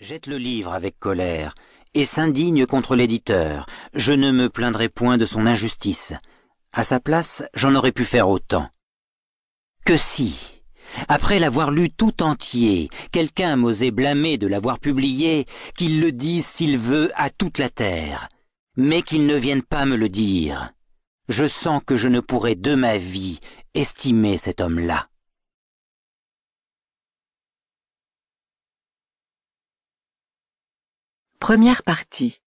jette le livre avec colère, et s'indigne contre l'éditeur. Je ne me plaindrai point de son injustice. À sa place, j'en aurais pu faire autant. Que si, après l'avoir lu tout entier, quelqu'un m'osait blâmer de l'avoir publié, qu'il le dise s'il veut à toute la terre, mais qu'il ne vienne pas me le dire. Je sens que je ne pourrai de ma vie estimer cet homme-là. Première partie.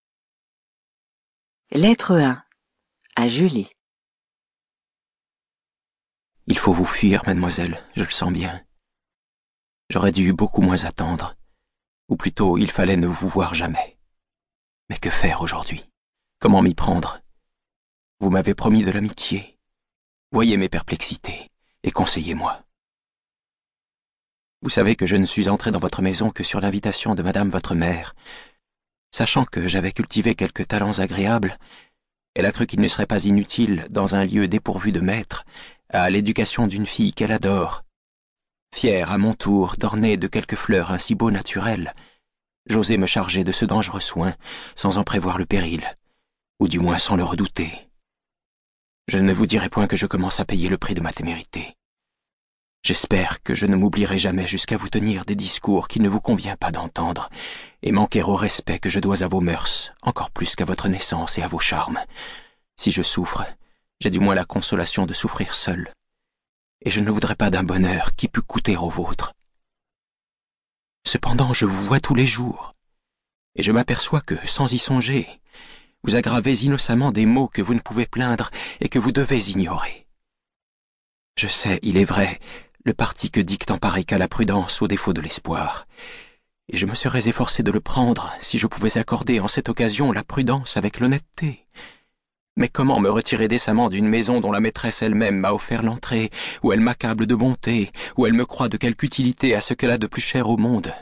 Lettre 1. À Julie. Il faut vous fuir, mademoiselle, je le sens bien. J'aurais dû beaucoup moins attendre. Ou plutôt, il fallait ne vous voir jamais. Mais que faire aujourd'hui? Comment m'y prendre? Vous m'avez promis de l'amitié. Voyez mes perplexités et conseillez-moi. Vous savez que je ne suis entré dans votre maison que sur l'invitation de madame votre mère, Sachant que j'avais cultivé quelques talents agréables, elle a cru qu'il ne serait pas inutile, dans un lieu dépourvu de maître, à l'éducation d'une fille qu'elle adore. Fier à mon tour d'orner de quelques fleurs un si beau naturel, j'osais me charger de ce dangereux soin sans en prévoir le péril, ou du moins sans le redouter. Je ne vous dirai point que je commence à payer le prix de ma témérité. J'espère que je ne m'oublierai jamais jusqu'à vous tenir des discours qu'il ne vous convient pas d'entendre, et manquer au respect que je dois à vos mœurs, encore plus qu'à votre naissance et à vos charmes. Si je souffre, j'ai du moins la consolation de souffrir seul, et je ne voudrais pas d'un bonheur qui pût coûter au vôtre. Cependant, je vous vois tous les jours, et je m'aperçois que, sans y songer, vous aggravez innocemment des maux que vous ne pouvez plaindre et que vous devez ignorer. Je sais, il est vrai, le parti que dicte en pareil cas la prudence au défaut de l'espoir. Et je me serais efforcé de le prendre si je pouvais accorder en cette occasion la prudence avec l'honnêteté. Mais comment me retirer décemment d'une maison dont la maîtresse elle-même m'a offert l'entrée, où elle m'accable de bonté, où elle me croit de quelque utilité à ce qu'elle a de plus cher au monde?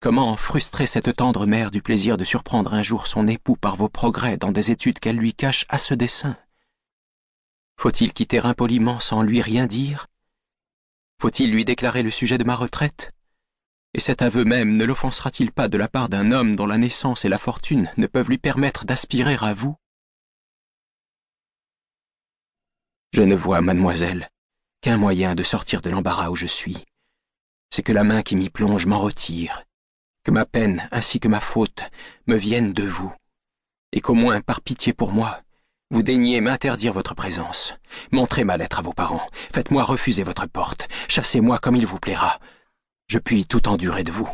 Comment frustrer cette tendre mère du plaisir de surprendre un jour son époux par vos progrès dans des études qu'elle lui cache à ce dessein? Faut-il quitter impoliment sans lui rien dire? Faut-il lui déclarer le sujet de ma retraite? Et cet aveu même ne l'offensera-t-il pas de la part d'un homme dont la naissance et la fortune ne peuvent lui permettre d'aspirer à vous? Je ne vois, mademoiselle, qu'un moyen de sortir de l'embarras où je suis. C'est que la main qui m'y plonge m'en retire, que ma peine ainsi que ma faute me viennent de vous, et qu'au moins par pitié pour moi, vous daignez m'interdire votre présence. Montrez ma lettre à vos parents. Faites-moi refuser votre porte. Chassez-moi comme il vous plaira. Je puis tout endurer de vous.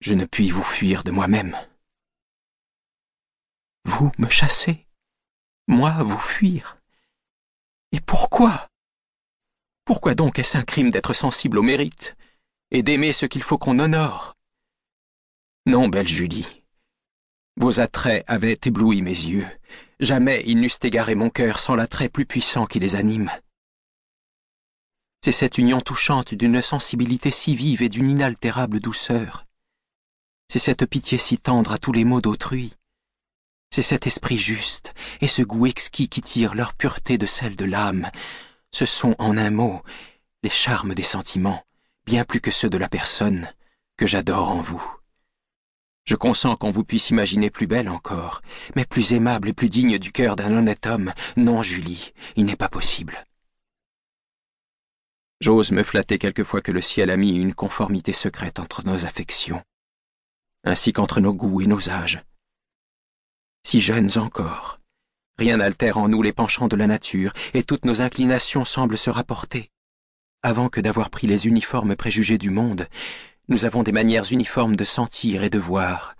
Je ne puis vous fuir de moi-même. Vous me chassez Moi vous fuir Et pourquoi? Pourquoi donc est-ce un crime d'être sensible au mérite et d'aimer ce qu'il faut qu'on honore? Non, belle Julie. Vos attraits avaient ébloui mes yeux, Jamais ils n'eussent égaré mon cœur sans l'attrait plus puissant qui les anime. C'est cette union touchante d'une sensibilité si vive et d'une inaltérable douceur. C'est cette pitié si tendre à tous les maux d'autrui. C'est cet esprit juste et ce goût exquis qui tirent leur pureté de celle de l'âme. Ce sont, en un mot, les charmes des sentiments, bien plus que ceux de la personne, que j'adore en vous. Je consens qu'on vous puisse imaginer plus belle encore, mais plus aimable et plus digne du cœur d'un honnête homme. Non, Julie, il n'est pas possible. J'ose me flatter quelquefois que le ciel a mis une conformité secrète entre nos affections, ainsi qu'entre nos goûts et nos âges. Si jeunes encore, rien n'altère en nous les penchants de la nature, et toutes nos inclinations semblent se rapporter. Avant que d'avoir pris les uniformes préjugés du monde, nous avons des manières uniformes de sentir et de voir.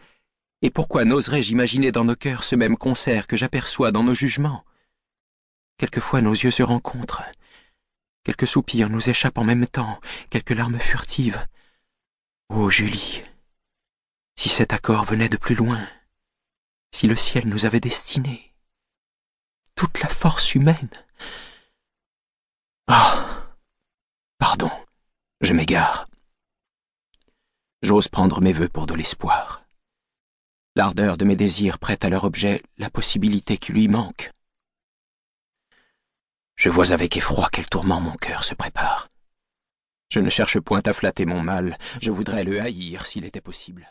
Et pourquoi n'oserais-je imaginer dans nos cœurs ce même concert que j'aperçois dans nos jugements? Quelquefois nos yeux se rencontrent. Quelques soupirs nous échappent en même temps, quelques larmes furtives. Ô Julie, si cet accord venait de plus loin, si le ciel nous avait destinés, toute la force humaine. Ah. Pardon, je m'égare. J'ose prendre mes vœux pour de l'espoir. L'ardeur de mes désirs prête à leur objet la possibilité qui lui manque. Je vois avec effroi quel tourment mon cœur se prépare. Je ne cherche point à flatter mon mal, je voudrais le haïr s'il était possible.